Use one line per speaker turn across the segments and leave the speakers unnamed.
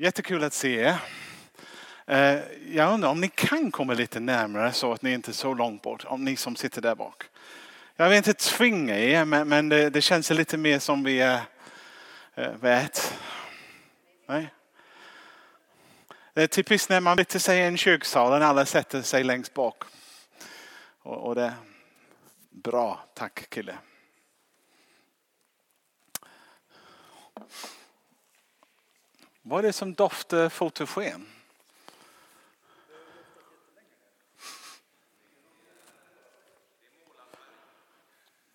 Jättekul att se er. Eh, jag undrar om ni kan komma lite närmare så att ni inte är så långt bort, om ni som sitter där bak. Jag vill inte tvinga er, men det, det känns lite mer som vi är eh, vet. Nej. Det är typiskt när man sitter sig i en kyrksal och alla sätter sig längst bak. Och, och det Bra, tack kille. Vad är det som doftar fotogen?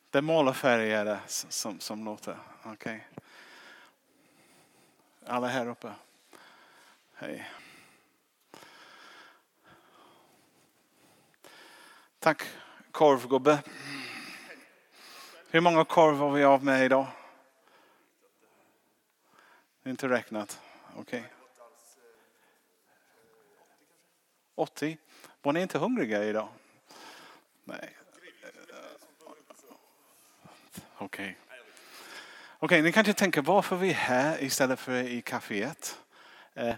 Det är målarfärger som, som låter. Okay. Alla här uppe. Hej. Tack korvgubbe. Hur många korv har vi av med idag? Inte räknat. Okej. Okay. 80. Var ni inte hungriga idag? Nej. Okej. Okay. Okej, okay, ni kanske tänker varför vi är här istället för i kaféet. Eh,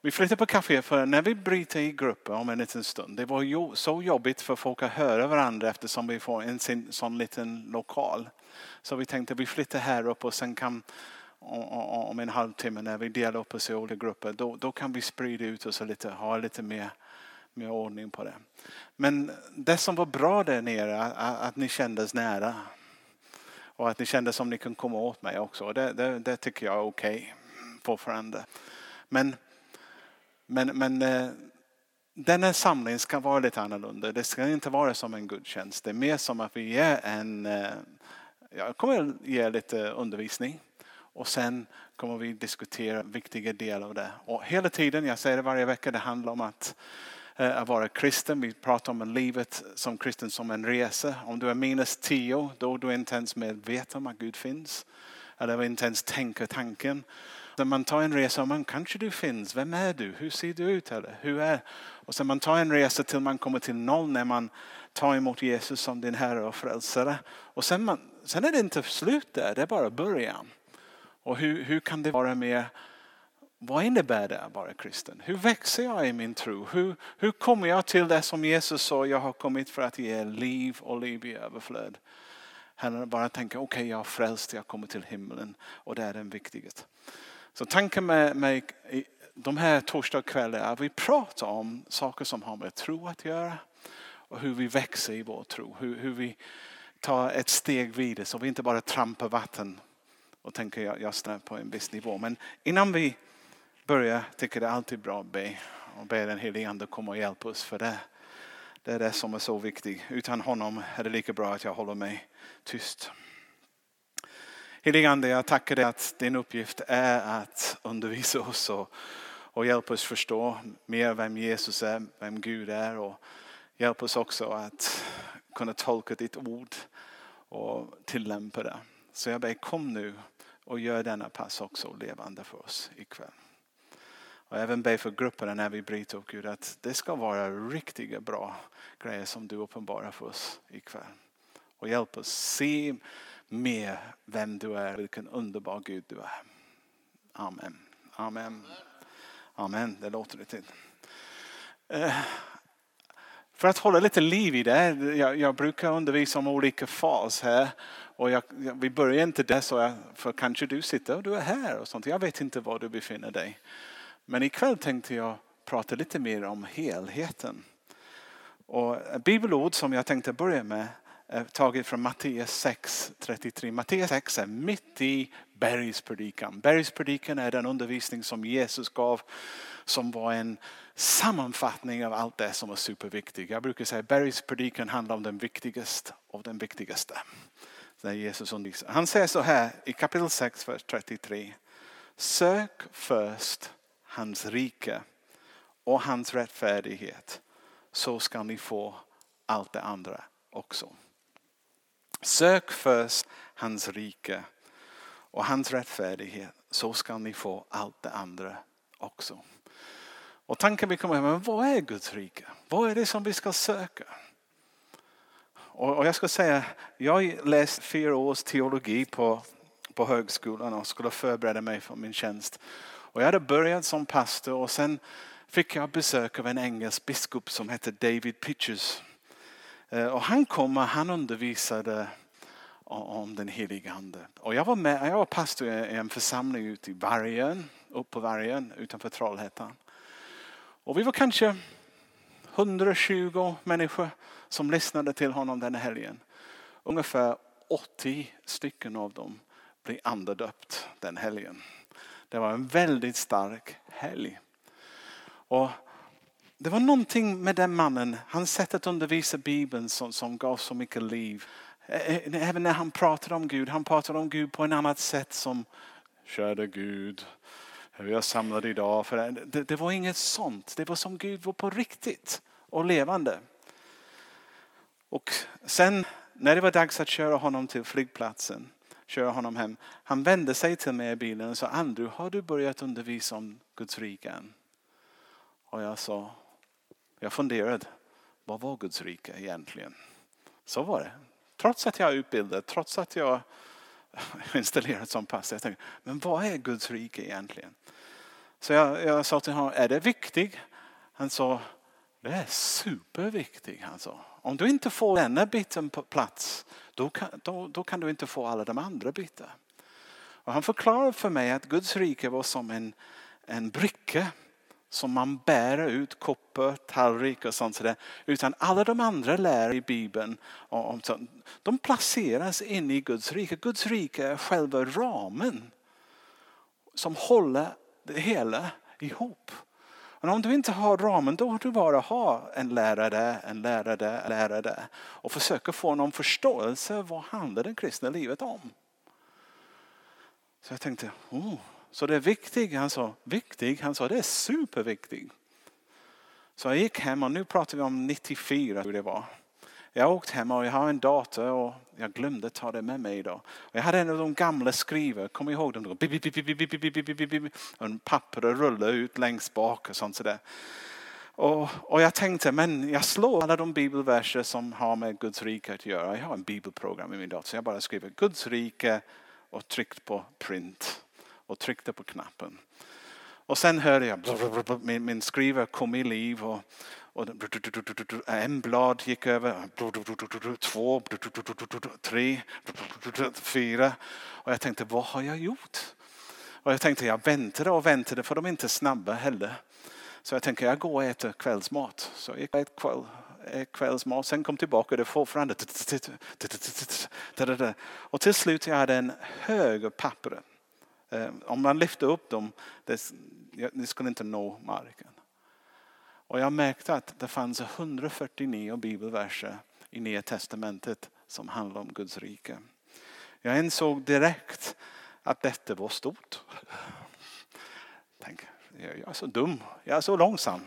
vi flyttar på kaféet för när vi bryter i grupper om en liten stund. Det var så jobbigt för folk att höra varandra eftersom vi får en sån liten lokal. Så vi tänkte vi flyttar här upp och sen kan om en halvtimme när vi delar upp oss i olika grupper då, då kan vi sprida ut oss och lite, ha lite mer, mer ordning på det. Men det som var bra där nere att, att ni kändes nära. Och att ni kände som ni kunde komma åt mig också. Det, det, det tycker jag är okej okay fortfarande. Men men, men eh, den denna samling ska vara lite annorlunda. Det ska inte vara som en gudstjänst. Det är mer som att vi ger en, eh, jag kommer ge lite undervisning och sen kommer vi diskutera viktiga delar av det. Och hela tiden, jag säger det varje vecka, det handlar om att, eh, att vara kristen. Vi pratar om livet som kristen som en resa. Om du är minus tio, då är du inte ens medveten om att Gud finns. Eller inte ens tänker tanken. När man tar en resa, man kanske du finns, vem är du, hur ser du ut? Eller? Hur är? Och sen man tar en resa till man kommer till noll när man tar emot Jesus som din Herre och Frälsare. Och sen, man, sen är det inte slut där, det är bara början. Och hur, hur kan det vara mer vad innebär det att vara kristen? Hur växer jag i min tro? Hur, hur kommer jag till det som Jesus sa, jag har kommit för att ge liv och liv i överflöd. Hellre bara tänka, okej okay, jag är frälst, jag kommer till himlen och det är det viktigaste. Så tanken med, med de här torsdagskvällarna är att vi pratar om saker som har med tro att göra och hur vi växer i vår tro. Hur, hur vi tar ett steg vidare så vi inte bara trampar vatten och tänker jag, jag stannar på en viss nivå. Men innan vi börjar tycker jag det är alltid bra att be och be den helige Ande komma och hjälpa oss för det. Det är det som är så viktigt. Utan honom är det lika bra att jag håller mig tyst. Helige Ande, jag tackar dig att din uppgift är att undervisa oss och, och hjälpa oss förstå mer vem Jesus är, vem Gud är och hjälp oss också att kunna tolka ditt ord och tillämpa det. Så jag ber kom nu och gör denna pass också levande för oss ikväll. Och även be för grupperna när vi bryter upp Gud att det ska vara riktiga bra grejer som du uppenbarar för oss ikväll. Och hjälp oss se mer vem du är, vilken underbar Gud du är. Amen. Amen. Amen, det låter det till. Eh, för att hålla lite liv i det, jag, jag brukar undervisa om olika fas här. Och jag, vi börjar inte där så jag, för kanske du sitter och du är här och sånt. Jag vet inte var du befinner dig. Men ikväll tänkte jag prata lite mer om helheten. Och bibelord som jag tänkte börja med är taget från Matteus 6.33. Matteus 6 är mitt i bergspredikan. Bergspredikan är den undervisning som Jesus gav som var en sammanfattning av allt det som var superviktigt. Jag brukar säga att bergspredikan handlar om den viktigaste av den viktigaste där Jesus undervisar. Han säger så här i kapitel 6, vers 33. Sök först hans rike och hans rättfärdighet så ska ni få allt det andra också. Sök först hans rike och hans rättfärdighet så ska ni få allt det andra också. Och tanken vi kommer med, vad är Guds rike? Vad är det som vi ska söka? Och jag ska säga, jag läste fyra års teologi på, på högskolan och skulle förbereda mig för min tjänst. Och jag hade börjat som pastor och sen fick jag besök av en engelsk biskop som hette David Pitchers. Eh, och han kom och han undervisade om den heliga ande. Och jag var med, jag var pastor i en församling ute i Vargen, upp på Vargen utanför Trollhättan. Och vi var kanske 120 människor som lyssnade till honom den helgen. Ungefär 80 stycken av dem blev andedöpt den helgen. Det var en väldigt stark helg. Och det var någonting med den mannen, hans sätt att undervisa Bibeln som, som gav så mycket liv. Även när han pratade om Gud, han pratade om Gud på ett annat sätt som Kära Gud, vi är samlade idag. För det, det var inget sånt, det var som Gud var på riktigt och levande. Och sen när det var dags att köra honom till flygplatsen, köra honom hem. Han vände sig till mig i bilen och sa, Andrew har du börjat undervisa om Guds rike än? Och jag sa, jag funderade, vad var Guds rike egentligen? Så var det. Trots att jag är utbildad, trots att jag är installerad som pastor. Jag tänkte, men vad är Guds rike egentligen? Så jag, jag sa till honom, är det viktigt? Han sa, det är superviktigt. Han sa. Om du inte får denna biten på plats, då kan, då, då kan du inte få alla de andra bitarna. Och han förklarade för mig att Guds rike var som en, en bricka som man bär ut, koppar, tallrik och sånt. Där. Utan alla de andra lär i Bibeln, om sånt, de placeras in i Guds rike. Guds rike är själva ramen som håller det hela ihop. Men om du inte har ramen då har du bara ha en lärare, en lärare, en lärare och försöka få någon förståelse vad handlar det kristna livet om. Så jag tänkte, oh, så det är viktigt. Han sa, viktig? Han sa, det är superviktigt. Så jag gick hem och nu pratar vi om 94 hur det var. Jag åkte hem och jag har en dator och jag glömde ta det med mig idag. Jag hade en av de gamla skrivarna, kommer ihåg dem? Då? Och pappret rullade ut längst bak och sånt sådär. Och, och jag tänkte, men jag slår alla de bibelverser som har med Guds rike att göra. Jag har en bibelprogram i min dator så jag bara skriver Guds rike och tryckte på print och tryckte på knappen. Och sen hörde jag min, min skrivare kom i liv och, och en blad gick över, två, tre, fyra. Och jag tänkte, vad har jag gjort? Och jag tänkte, jag väntade och väntade för de är inte snabba heller. Så jag tänkte, jag går och äter kvällsmat. Så jag gick och åt kväll, kvällsmat, sen kom tillbaka och det fortfarande. Och till slut jag hade en hög papper. Om man lyfte upp dem, det, ni skulle inte nå marken. Och jag märkte att det fanns 149 bibelverser i Nya Testamentet som handlar om Guds rike. Jag insåg direkt att detta var stort. Tänk, jag är så dum, jag är så långsam.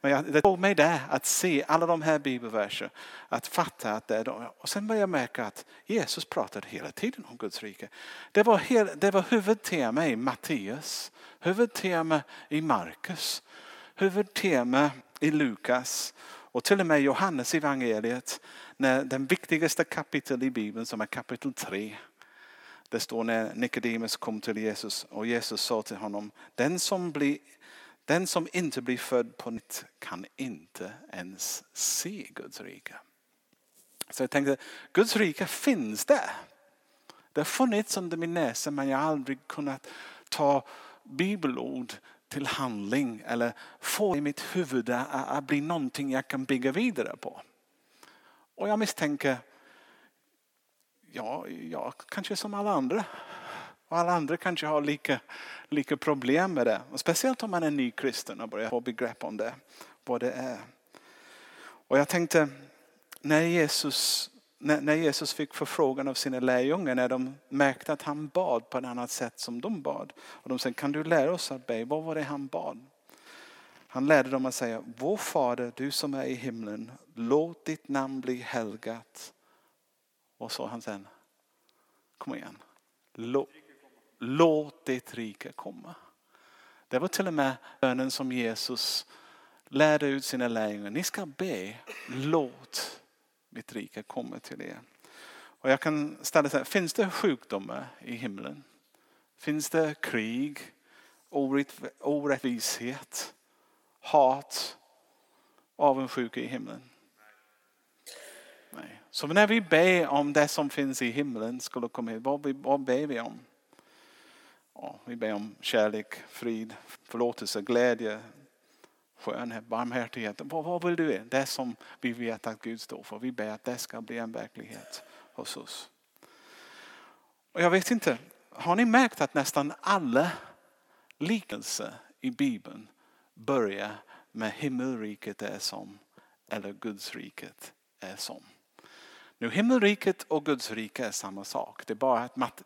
Men jag, det tog mig där att se alla de här bibelverserna, att fatta att det är de. Och sen började jag märka att Jesus pratade hela tiden om Guds rike. Det var, hel, det var huvudtema i Matteus, huvudtema i Markus, huvudtema i Lukas och till och med Johannes evangeliet. När den viktigaste kapitel i Bibeln som är kapitel 3. Det står när Nikodemus kom till Jesus och Jesus sa till honom, den som, blir, den som inte blir född på nytt kan inte ens se Guds rike. Så jag tänkte, Guds rike finns där. Det har funnits under min näsa men jag har aldrig kunnat ta bibelord till handling eller få i mitt huvud att bli någonting jag kan bygga vidare på. Och jag misstänker, ja, jag kanske som alla andra. Och alla andra kanske har lika, lika problem med det. Och speciellt om man är ny kristen och börjar få begrepp om det. Vad det är. Och jag tänkte, när Jesus när Jesus fick förfrågan av sina lärjungar när de märkte att han bad på ett annat sätt som de bad. Och de sa, kan du lära oss att be? Vad var det han bad? Han lärde dem att säga, vår fader du som är i himlen, låt ditt namn bli helgat. Och så han sen, kom igen, låt, låt ditt rike komma. Det var till och med bönen som Jesus lärde ut sina lärjungar. Ni ska be, låt mitt rike kommer till er. Och jag kan ställa sig, finns det sjukdomar i himlen? Finns det krig, orättvishet, hat, avundsjuka i himlen. Nej. Så när vi ber om det som finns i himlen skulle komma hit, vad, vad ber vi om? Ja, vi ber om kärlek, frid, förlåtelse, glädje, skönhet, barmhärtighet. Vad, vad vill du? Det som vi vet att Gud står för. Vi ber att det ska bli en verklighet hos oss. Och jag vet inte, har ni märkt att nästan alla liknelser i Bibeln börjar med himmelriket är som eller Guds riket är som. Nu himmelriket och Guds rike är samma sak. Det är bara att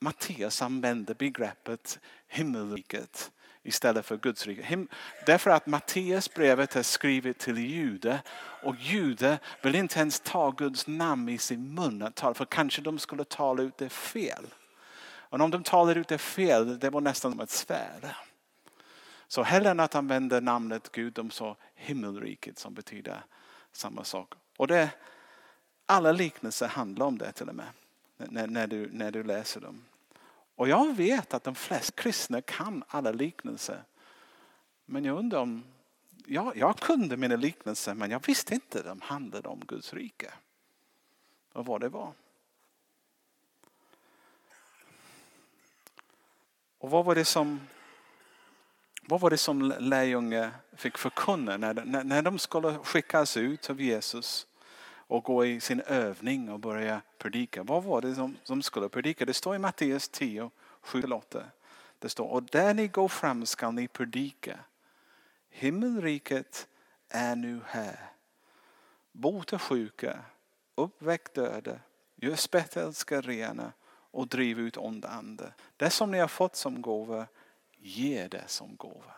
Matteus använder begreppet himmelriket istället för Guds rike. Därför att Matteus brevet är skrivet till jude. och jude vill inte ens ta Guds namn i sin mun. För kanske de skulle tala ut det fel. Och om de talar ut det fel, det var nästan som ett svärd. Så hellre än att använda namnet Gud, de sa himmelriket som betyder samma sak. Och det, alla liknelser handlar om det till och med. När, när, du, när du läser dem. Och jag vet att de flesta kristna kan alla liknelser. Men jag undrar om, jag, jag kunde mina liknelser men jag visste inte att de handlade om Guds rike. Och vad det var. Och vad var det som, vad var det som lärjungar fick förkunna när, när, när de skulle skickas ut av Jesus och gå i sin övning och börja predika. Vad var det som, som skulle predika? Det står i Matteus 10, 7-8. Det står, och där ni går fram skall ni predika. Himmelriket är nu här. Bota sjuka, uppväck döda, gör spetälska rena och driv ut onda ande. Det som ni har fått som gåva, ge det som gåva.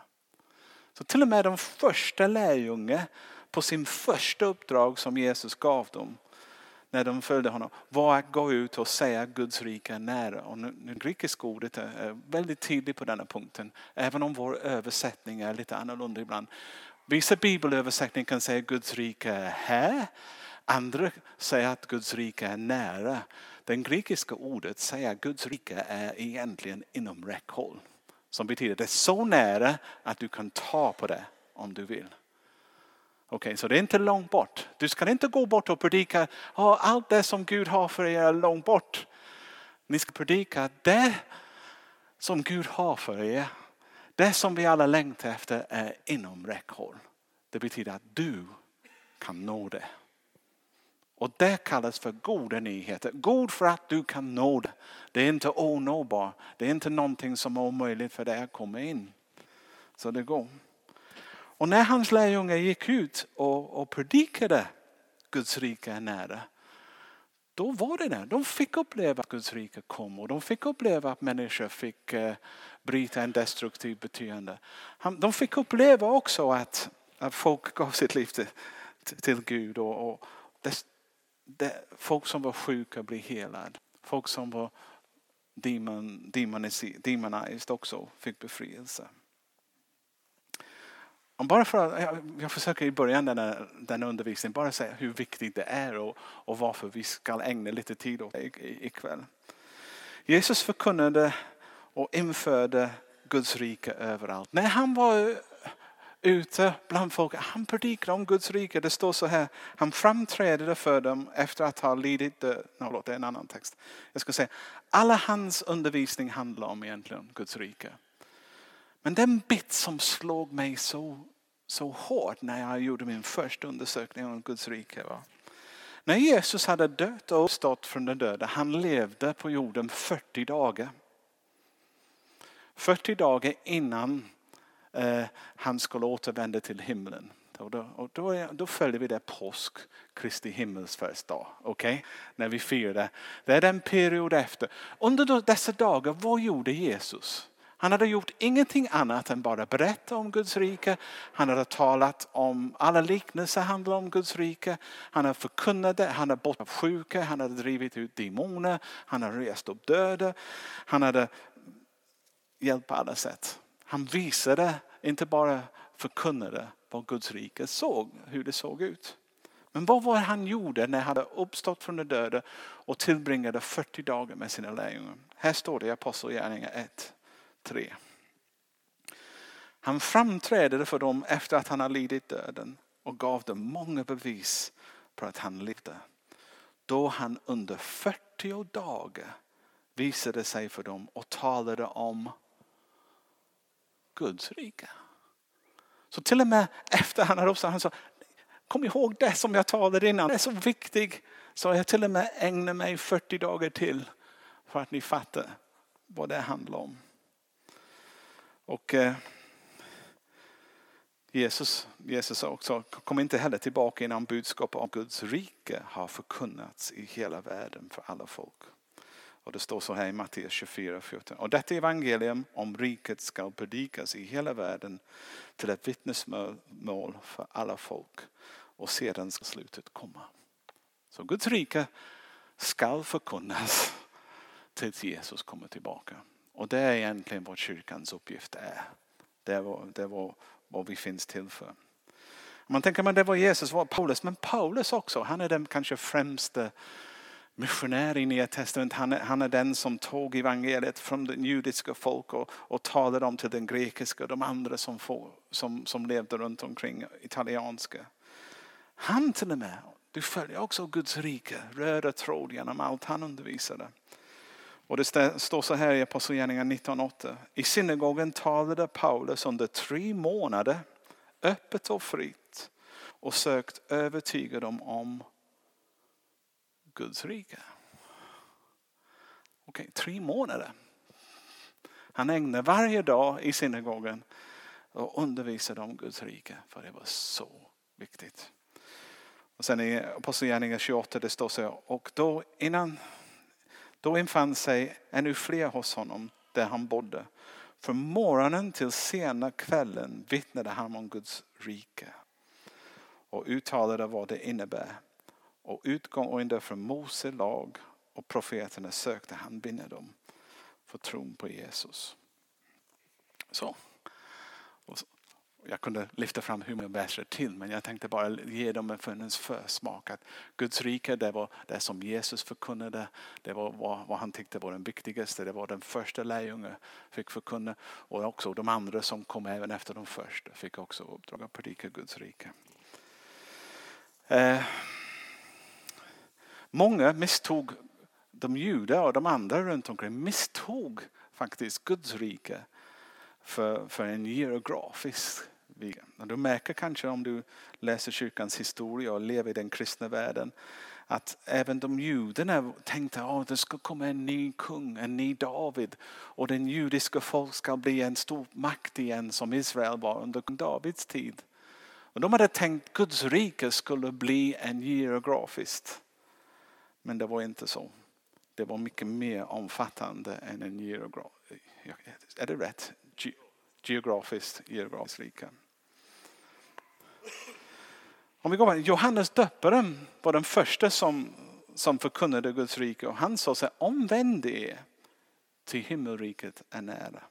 Så till och med de första lärjungarna på sin första uppdrag som Jesus gav dem när de följde honom var att gå ut och säga Guds rike är nära. Och det grekiska ordet är väldigt tydligt på denna punkten. Även om vår översättning är lite annorlunda ibland. Vissa bibelöversättningar kan säga Guds rike är här. Andra säger att Guds rike är nära. Det grekiska ordet säger att Guds rike är egentligen inom räckhåll. Som betyder att det är så nära att du kan ta på det om du vill. Okej, okay, så det är inte långt bort. Du ska inte gå bort och predika oh, allt det som Gud har för er är långt bort. Ni ska predika det som Gud har för er. Det som vi alla längtar efter är inom räckhåll. Det betyder att du kan nå det. Och det kallas för goda nyheter. God för att du kan nå det. Det är inte onåbart. Det är inte någonting som är omöjligt för dig att komma in. Så det går. Och när hans lärjungar gick ut och, och predikade Guds rike är nära. Då var det där. De fick uppleva att Guds rike kom och de fick uppleva att människor fick eh, bryta en destruktiv beteende. De fick uppleva också att, att folk gav sitt liv till, till Gud och, och det, det, folk som var sjuka blev helade. Folk som var demon, demonized också fick befrielse. Bara för att, jag försöker i början av denna, denna undervisning bara säga hur viktigt det är och, och varför vi ska ägna lite tid åt det ikväll. Jesus förkunnade och införde Guds rike överallt. När han var ute bland folk, han predikade om Guds rike. Det står så här, han framträdde för dem efter att ha lidit död. No, det är en annan text. Jag ska säga, alla hans undervisning handlar om egentligen Guds rike. Men den bit som slog mig så, så hårt när jag gjorde min första undersökning om Guds rike var när Jesus hade dött och stått från den döda, han levde på jorden 40 dagar. 40 dagar innan eh, han skulle återvända till himlen. Och då, och då, då följer vi det påsk, Kristi himmelsfärdsdag. Okay? När vi firar det. Det är den period efter. Under dessa dagar, vad gjorde Jesus? Han hade gjort ingenting annat än bara berätta om Guds rike. Han hade talat om alla liknelser handlar om Guds rike. Han hade förkunnat det, han hade botat sjuka, han hade drivit ut demoner, han hade rest upp döda. Han hade hjälpt på alla sätt. Han visade, inte bara förkunnade vad Guds rike såg, hur det såg ut. Men vad var han gjorde när han hade uppstått från de döda och tillbringade 40 dagar med sina lärjungar? Här står det i Apostlagärningarna 1. 3. Han framträdde för dem efter att han har lidit döden och gav dem många bevis på att han levde. Då han under 40 dagar visade sig för dem och talade om Guds rike. Så till och med efter han hade uppstått, han sa, kom ihåg det som jag talade innan, det är så viktigt. Så jag till och med ägnar mig 40 dagar till för att ni fattar vad det handlar om. Och eh, Jesus, Jesus också, kom inte heller tillbaka innan budskapet om Guds rike har förkunnats i hela världen för alla folk. Och det står så här i Matteus 24, 14. Och detta evangelium om riket ska predikas i hela världen till ett vittnesmål för alla folk. Och sedan ska slutet komma. Så Guds rike ska förkunnas tills Jesus kommer tillbaka. Och det är egentligen vad kyrkans uppgift är. Det är vad, det var vad, vi finns till för. Man tänker att det var Jesus, var Paulus, men Paulus också, han är den kanske främste missionär i Nya Testamentet. Han är, han är den som tog evangeliet från det judiska folk och, och talade om till den grekiska och de andra som, får, som, som levde runt omkring italienska. Han till och med, du följer också Guds rike, röda tråd genom allt han undervisade. Och det står så här i Apostlagärningarna 19.8. I synagogen talade Paulus under tre månader öppet och fritt och sökt övertyga dem om Guds rike. Okej, tre månader. Han ägnade varje dag i synagogen och undervisade om Guds rike för det var så viktigt. Och sen i Apostlagärningarna 28 det står så här, och då innan då infann sig ännu fler hos honom där han bodde. Från morgonen till sena kvällen vittnade han om Guds rike och uttalade vad det innebär. Och utgående från Mose lag och profeterna sökte han binda dem för tron på Jesus. Så. Jag kunde lyfta fram hur många verser till men jag tänkte bara ge dem en försmak. Att Guds rike det var det som Jesus förkunnade. Det var vad, vad han tyckte var den viktigaste. Det var den första lärjungen fick förkunna. Och också de andra som kom även efter de första fick också uppdrag att predika Guds rike. Eh, många misstog de judar och de andra runt omkring misstog faktiskt Guds rike för, för en geografisk du märker kanske om du läser kyrkans historia och lever i den kristna världen att även de judarna tänkte att oh, det ska komma en ny kung, en ny David och den judiska folk ska bli en stor makt igen som Israel var under Davids tid. Och de hade tänkt att Guds rike skulle bli en geografiskt. Men det var inte så. Det var mycket mer omfattande än en geografisk Är det rätt? Geografiskt, geografiskt rike. Om vi går med, Johannes döparen var den första som, som förkunnade Guds rike och han sa så här, omvänd er till himmelriket är nära.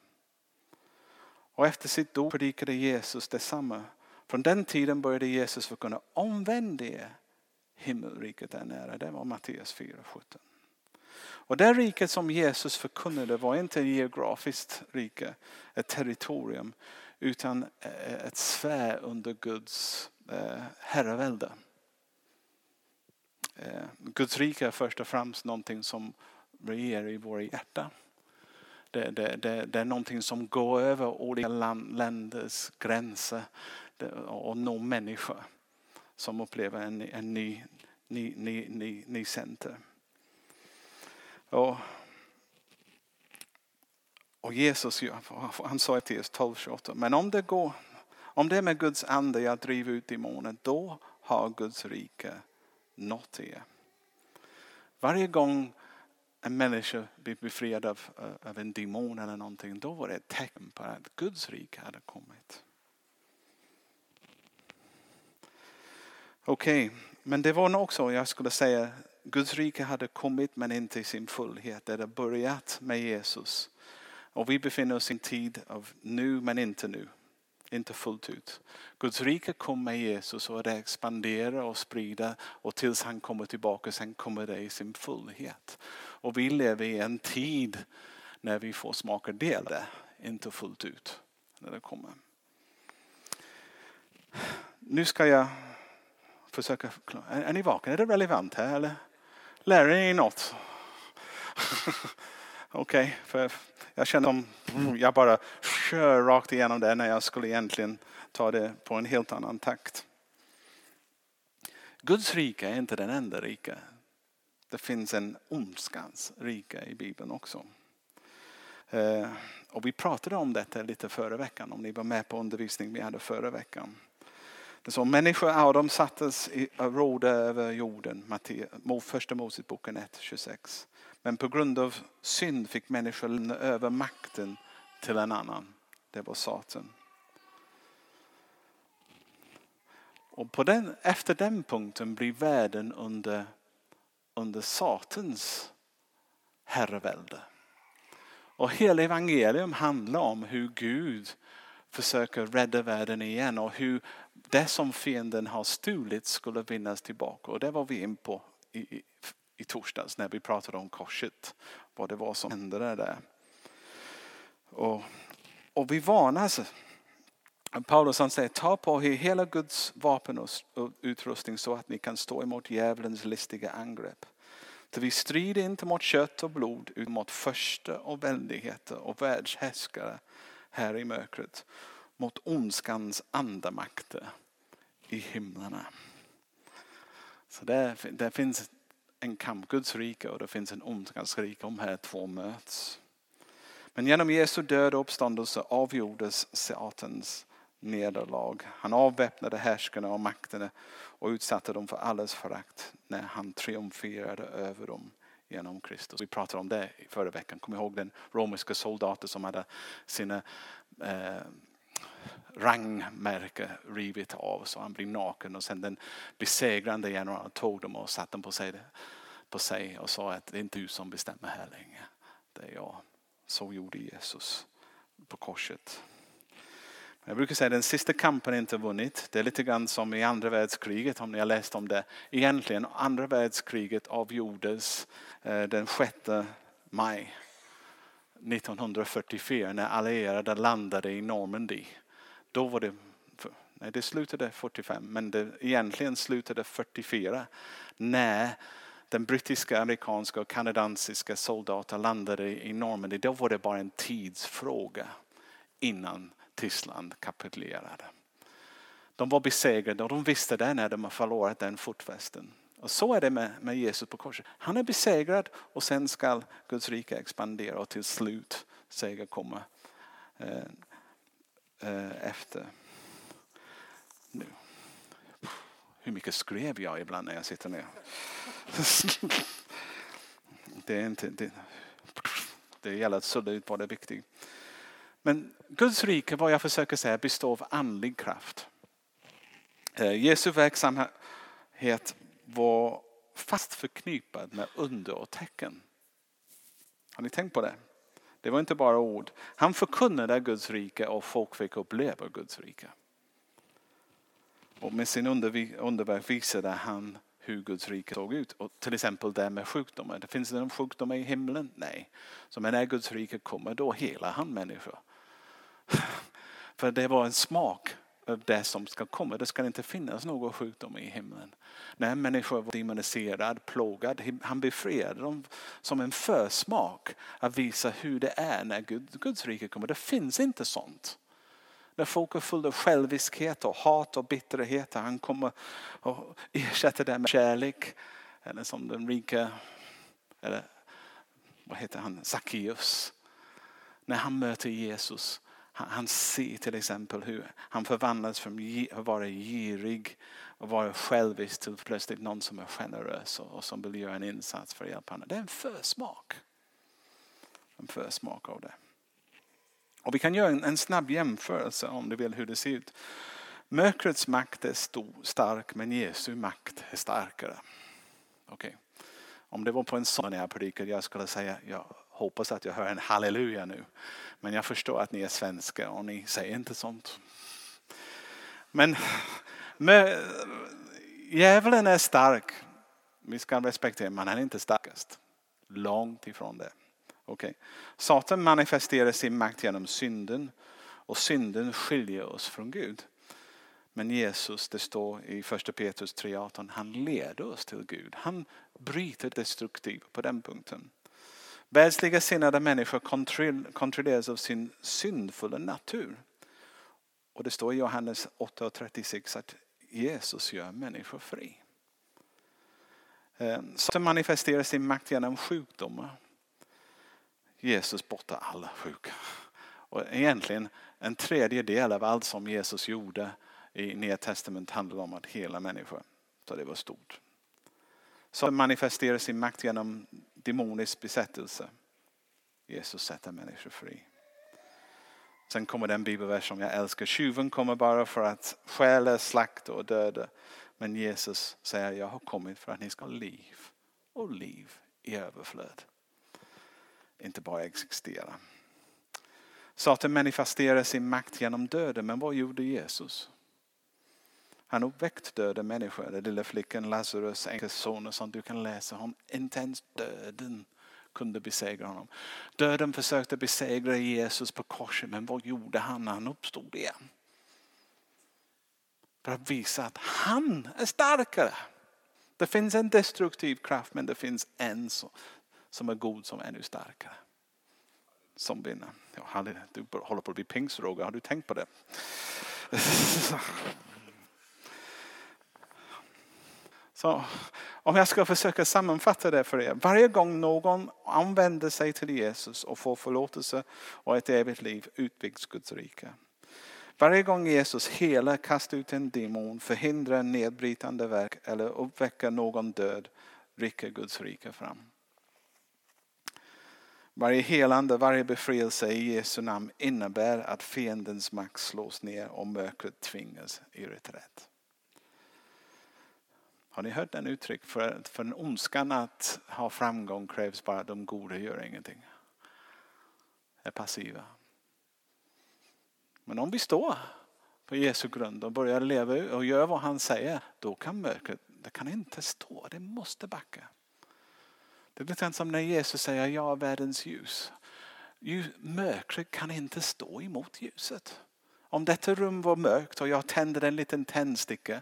Och efter sitt dop predikade Jesus detsamma. Från den tiden började Jesus förkunna, omvänd er, himmelriket är nära. Det var Matteus 4.17. Och det riket som Jesus förkunnade var inte ett geografiskt rike, ett territorium, utan eh, ett sfär under Guds eh, herravälde. Eh, Guds rike är först och främst någonting som regerar i våra hjärtan. Det, det, det, det, är någonting som går över olika land, länders gränser och når människor som upplever en, en ny, ny, ny, ny, ny center. Och, och Jesus han sa till oss 12.28, men om det går om det är med Guds ande jag driver ut demoner, då har Guds rike nått er. Varje gång en människa blir befriad av, eh, av en demon eller någonting, då var det ett tecken på att Guds rike hade kommit. Okej, okay. men det var nog också, jag skulle säga, Guds rike hade kommit men inte i sin fullhet. Det hade börjat med Jesus. Och vi befinner oss i en tid av nu men inte nu inte fullt ut. Guds rike kommer med Jesus och det expanderar och sprider och tills han kommer tillbaka sen kommer det i sin fullhet. Och vi lever i en tid när vi får smaka del det, inte fullt ut när det kommer. Nu ska jag försöka Är, är ni vakna? Är det relevant här eller? Lär er något? Okej, okay, för jag kände som mm, jag bara kör rakt igenom det när jag skulle egentligen ta det på en helt annan takt. Guds rike är inte den enda rike. Det finns en ondskans rike i Bibeln också. Eh, och vi pratade om detta lite förra veckan, om ni var med på undervisningen vi hade förra veckan. Det så människor, ja, de sattes i råda över jorden, första Moseboken 1.26. Men på grund av synd fick människor lämna över makten till en annan. Det var Satan. Och på den, efter den punkten blir världen under, under Satans herravälde. Och hela evangelium handlar om hur Gud försöker rädda världen igen och hur det som fienden har stulit skulle vinnas tillbaka. Och det var vi in på i, i, torsdags när vi pratade om korset. Vad det var som hände där. Och, och vi varnas. Paulus han säger ta på er hela Guds vapen och utrustning så att ni kan stå emot djävulens listiga angrepp. För vi strider inte mot kött och blod utan mot första och väldigheter och världshärskare här i mörkret. Mot ondskans andamakter i himlarna. Så där, där finns en kamp, Guds rike och det finns en ondskans rike. De här två möts. Men genom Jesu död och uppståndelse avgjordes Satans nederlag. Han avväpnade härskarna och makterna och utsatte dem för allas förakt när han triumferade över dem genom Kristus. Vi pratade om det förra veckan. Kom ihåg den romerska soldaten som hade sina eh, rangmärke rivit av så han blir naken och sen den besegrande generalen tog dem och satte dem på sig, på sig och sa att det är inte du som bestämmer här längre. Det är jag. Så gjorde Jesus på korset. Jag brukar säga att den sista kampen är inte vunnit. Det är lite grann som i andra världskriget om ni har läst om det. Egentligen andra världskriget avgjordes eh, den 6 maj 1944 när allierade landade i Normandie. Då var det, nej det slutade 45 men det egentligen slutade 44 när den brittiska, amerikanska och kanadensiska soldater landade i Normandy. Då var det bara en tidsfråga innan Tyskland kapitulerade. De var besegrade och de visste det när de har förlorat den fotfästen. Och så är det med, med Jesus på korset. Han är besegrad och sen ska Guds rike expandera och till slut seger komma eh, Eh, efter. Nu. Hur mycket skrev jag ibland när jag sitter ner? det, är inte, det, det gäller att sudda ut vad det är viktigt. Men Guds rike, vad jag försöker säga, består av andlig kraft. Eh, Jesu verksamhet var fast förknippad med under och tecken. Har ni tänkt på det? Det var inte bara ord. Han förkunnade Guds rike och folk fick uppleva Guds rike. Och med sin underverk visade han hur Guds rike såg ut. Och till exempel det med sjukdomar. Det finns det någon sjukdom i himlen? Nej. Så men när Guds rike kommer då helar han människor. För det var en smak Eh, det som ska komma. Det ska inte finnas någon sjukdom i himlen. När människor var demoniserad, plågad, han befriade dem som en försmak att visa hur det är när Guds rike kommer. Det finns inte sånt. När folk är fulla av själviskhet och hat och bitterhet. Han kommer och ersätter det med kärlek. Eller som den rika, eller vad heter han, Sackeus. När han möter Jesus han ser till exempel hur han förvandlas från att vara girig och vara självisk till plötsligt någon som är generös och som vill göra en insats för att hjälpa andra. Det är en försmak. En försmak av det. Och vi kan göra en, snabb jämförelse om du vill hur det ser ut. Mörkrets makt är stor, stark men Jesu makt är starkare. Okay. Om det var på en sån här jag jag skulle säga jag hoppas att jag hör en halleluja nu. Men jag förstår att ni är svenskar och ni säger inte sånt. Men djävulen är stark. Vi ska respektera, men han är inte starkast. Långt ifrån det. Okay. Satan manifesterar sin makt genom synden och synden skiljer oss från Gud. Men Jesus, det står i 1 Petrus 3.18, han leder oss till Gud. Han bryter destruktivt på den punkten. Världsliga sinnade människor kontrolleras av sin syndfulla natur. Och det står i Johannes 8.36 att Jesus gör människor fri. Eh, Satan manifesterar sin makt genom sjukdomar. Jesus botar alla sjuka. Och egentligen en tredjedel av allt som Jesus gjorde i Nya Testamentet handlar om att hela människor. Så det var stort. Satan manifesterar sin makt genom demonisk besättelse. Jesus sätter människor fri. Sen kommer den bibelvers som jag älskar. Tjuven kommer bara för att stjäla, slakta och döda. Men Jesus säger jag har kommit för att ni ska ha liv och liv i överflöd. Inte bara existera. Satan manifesterar sin makt genom döden. Men vad gjorde Jesus? Han uppväckte döda människor. Den lilla flickan Lazarus, enkels son och sånt. Du kan läsa om. Inte ens döden kunde besegra honom. Döden försökte besegra Jesus på korset. Men vad gjorde han när han uppstod igen? För att visa att han är starkare. Det finns en destruktiv kraft men det finns en som är god som är ännu starkare. Som vinner. Ja, du håller på att bli pingstroger, har du tänkt på det? Så, om jag ska försöka sammanfatta det för er. Varje gång någon använder sig till Jesus och får förlåtelse och ett evigt liv utbyggs Guds rike. Varje gång Jesus helar, kastar ut en demon, förhindrar en nedbrytande verk eller uppväcker någon död rycker Guds rike fram. Varje helande, varje befrielse i Jesu namn innebär att fiendens makt slås ner och mörkret tvingas i reträtt. Har ni hört den uttryck? För, för en ondskan att ha framgång krävs bara att de goda gör ingenting. Är passiva. Men om vi står på Jesu grund och börjar leva och gör vad han säger, då kan mörkret, det kan inte stå, det måste backa. Det är lite som när Jesus säger jag är världens ljus. Mörkret kan inte stå emot ljuset. Om detta rum var mörkt och jag tänder en liten tändsticka.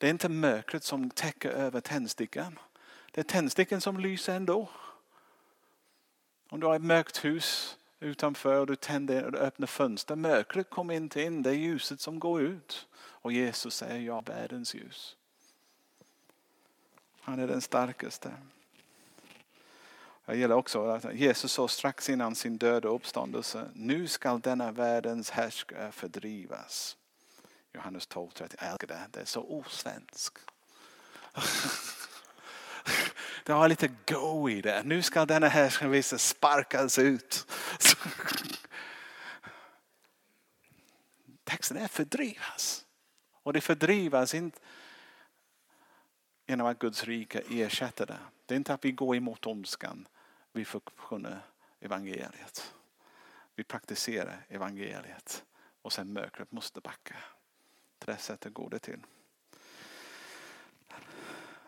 Det är inte mörkret som täcker över tändstickan. Det är tändstickan som lyser ändå. Om du har ett mörkt hus utanför och du tänder och öppnar fönster. Mörkret kommer inte in, det är ljuset som går ut. Och Jesus säger jag är världens ljus. Han är den starkaste. Jag gillar också att Jesus sa strax innan sin död och uppståndelse. Nu skall denna världens härskare fördrivas. Johannes 12-30, Jag älskar det. Det är så osvensk. Det har lite go i det. Nu ska denna härskare sparkas ut. Texten är fördrivas. Och det fördrivas inte genom att Guds rike ersätter det. Det är inte att vi går emot ondskan. Vi förkunnar evangeliet. Vi praktiserar evangeliet. Och sen mörkret måste backa. På det sättet går det till.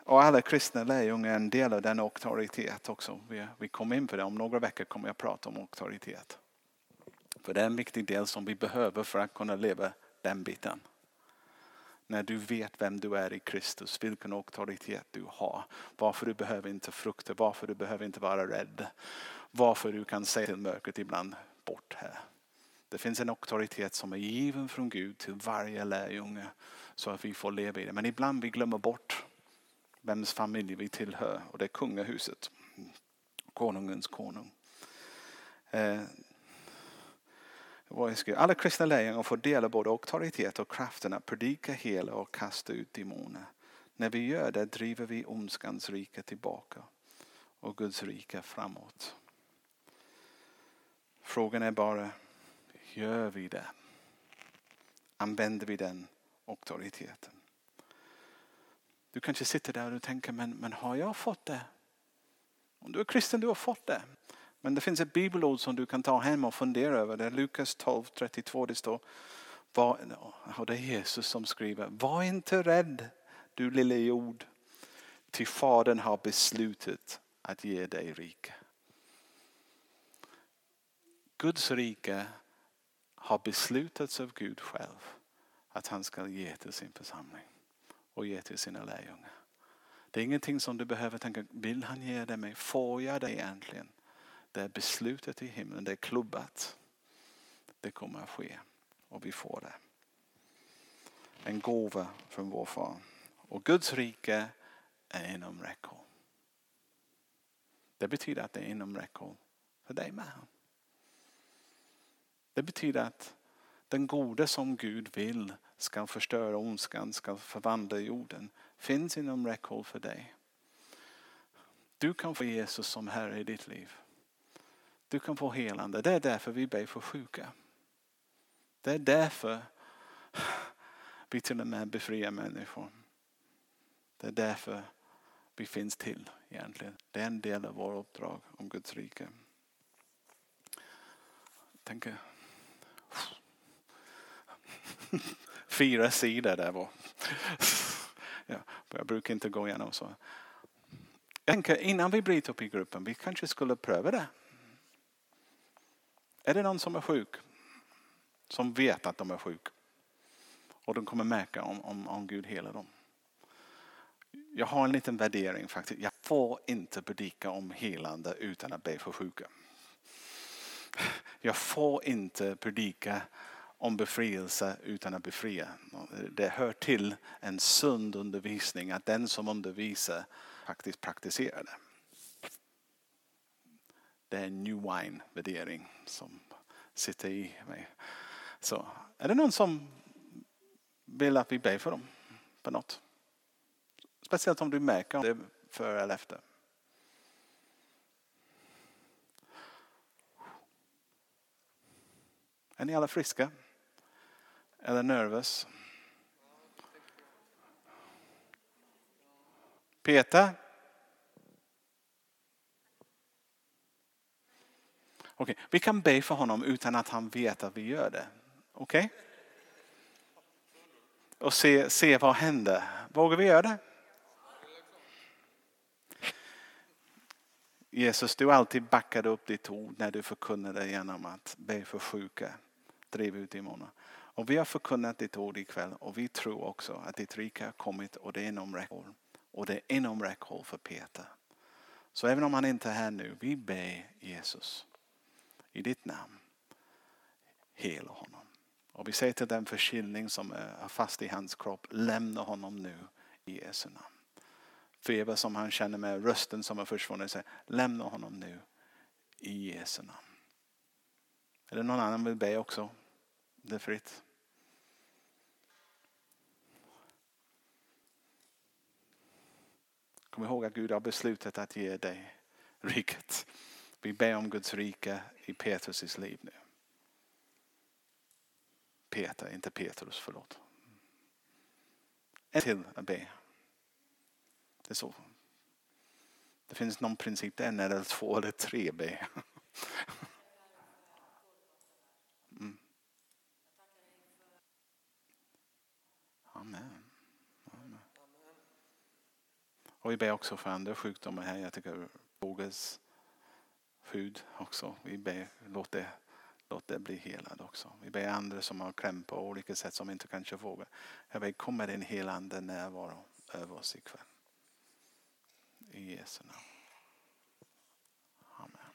Och alla kristna lärjungar är en del av den auktoritet också. Vi, vi kommer in på det. Om några veckor kommer jag prata om auktoritet. För det är en viktig del som vi behöver för att kunna leva den biten. När du vet vem du är i Kristus, vilken auktoritet du har. Varför du behöver inte frukta, varför du behöver inte vara rädd. Varför du kan säga till mörkret ibland, bort här. Det finns en auktoritet som är given från Gud till varje lärjunge så att vi får leva i det. Men ibland vi glömmer bort vems familj vi tillhör och det är kungahuset. Konungens konung. Eh, alla kristna lärjungar får dela både auktoritet och kraften att predika, hela och kasta ut demoner. När vi gör det driver vi ondskans rike tillbaka och Guds rike framåt. Frågan är bara, gör vi det? Använder vi den auktoriteten? Du kanske sitter där och tänker, men, men har jag fått det? Om du är kristen, du har fått det. Men det finns ett bibelord som du kan ta hem och fundera över. Det är Lukas 12.32. Det står, var, och det är Jesus som skriver. Var inte rädd du lille jord. Till Fadern har beslutat att ge dig rike. Guds rike har beslutats av Gud själv att han ska ge till sin församling och ge till sina lärjungar. Det är ingenting som du behöver tänka, vill han ge det mig? Får jag det egentligen? Det är beslutet i himlen, det är klubbat. Det kommer att ske och vi får det. En gåva från vår far. Och Guds rike är inom räckhåll. Det betyder att det är inom räckhåll för dig med. Det betyder att den gode som Gud vill ska förstöra ondskan, ska förvandla jorden, finns inom räckhåll för dig. Du kan få Jesus som Herre i ditt liv. Du kan få helande. Det är därför vi ber för sjuka. Det är därför vi till och med befriar människor. Det är därför vi finns till egentligen. Det är en del av vårt uppdrag om Guds rike. tänker fyra sidor där var. Ja, jag brukar inte gå igenom så. Jag tänker innan vi bryter upp i gruppen, vi kanske skulle pröva det. Är det någon som är sjuk? Som vet att de är sjuk? Och de kommer märka om, om, om Gud helar dem. Jag har en liten värdering faktiskt. Jag får inte predika om helande utan att be för sjuka. Jag får inte predika om befrielse utan att befria. Det hör till en sund undervisning att den som undervisar faktiskt praktiserar det. Det är en new wine värdering som sitter i mig. Så är det någon som vill att vi ber för dem på något? Speciellt om du märker det före eller efter. Är ni alla friska? Eller nervös? Peter? Okej, vi kan be för honom utan att han vet att vi gör det. Okej? Okay? Och se, se vad händer. Vågar vi göra det? Jesus, du alltid backade upp ditt ord när du förkunnade genom att be för sjuka, Driv ut demoner. Och vi har förkunnat ditt ord ikväll och vi tror också att ditt rike har kommit och det är inom räckhåll. Och det är inom räckhåll för Peter. Så även om han inte är här nu, vi ber Jesus i ditt namn. Hela honom. Och vi säger till den förkylning som är fast i hans kropp, lämna honom nu i Jesu namn. Feber som han känner med, rösten som har försvunnit, säger, lämna honom nu i Jesu namn. Är det någon annan vill be också? Det är fritt. Kom ihåg att Gud har beslutat att ge dig riket. Vi ber om Guds rike i Petrus liv nu. Peter, inte Petrus, förlåt. En till att be. Det är så. Det finns någon princip, en eller två eller tre be. Mm. Amen. Amen. Och vi ber också för andra sjukdomar här. Jag tycker Boges hud också. Vi ber, låt det, låt det bli helad också. Vi ber andra som har kläm på olika sätt som inte kanske vågar. Jag ber, kom med din helande närvaro över oss ikväll. I Jesu namn. Amen.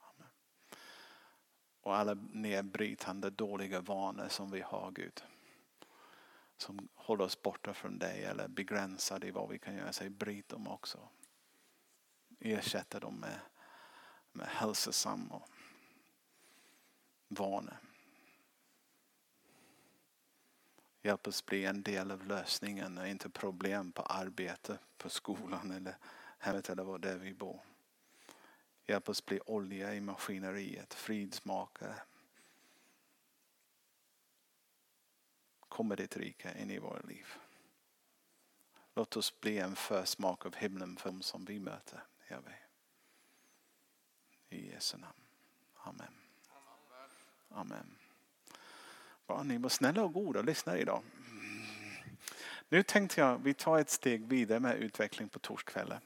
Amen. Och alla nedbrytande dåliga vanor som vi har Gud. Som håller oss borta från dig eller begränsar i vad vi kan göra. Säg bryt dem också. Ersätta dem med, med hälsosamma vanor. Hjälp oss bli en del av lösningen och inte problem på arbete, på skolan eller hemmet eller var där vi bor. Hjälp oss bli olja i maskineriet, fridsmakare. Kommer ditt rike in i våra liv. Låt oss bli en försmak av himlen för dem som vi möter. Jag I Jesu namn. Amen. Amen. Bara ni var snälla och goda och lyssnade idag. Nu tänkte jag vi tar ett steg vidare med utveckling på torskvällen.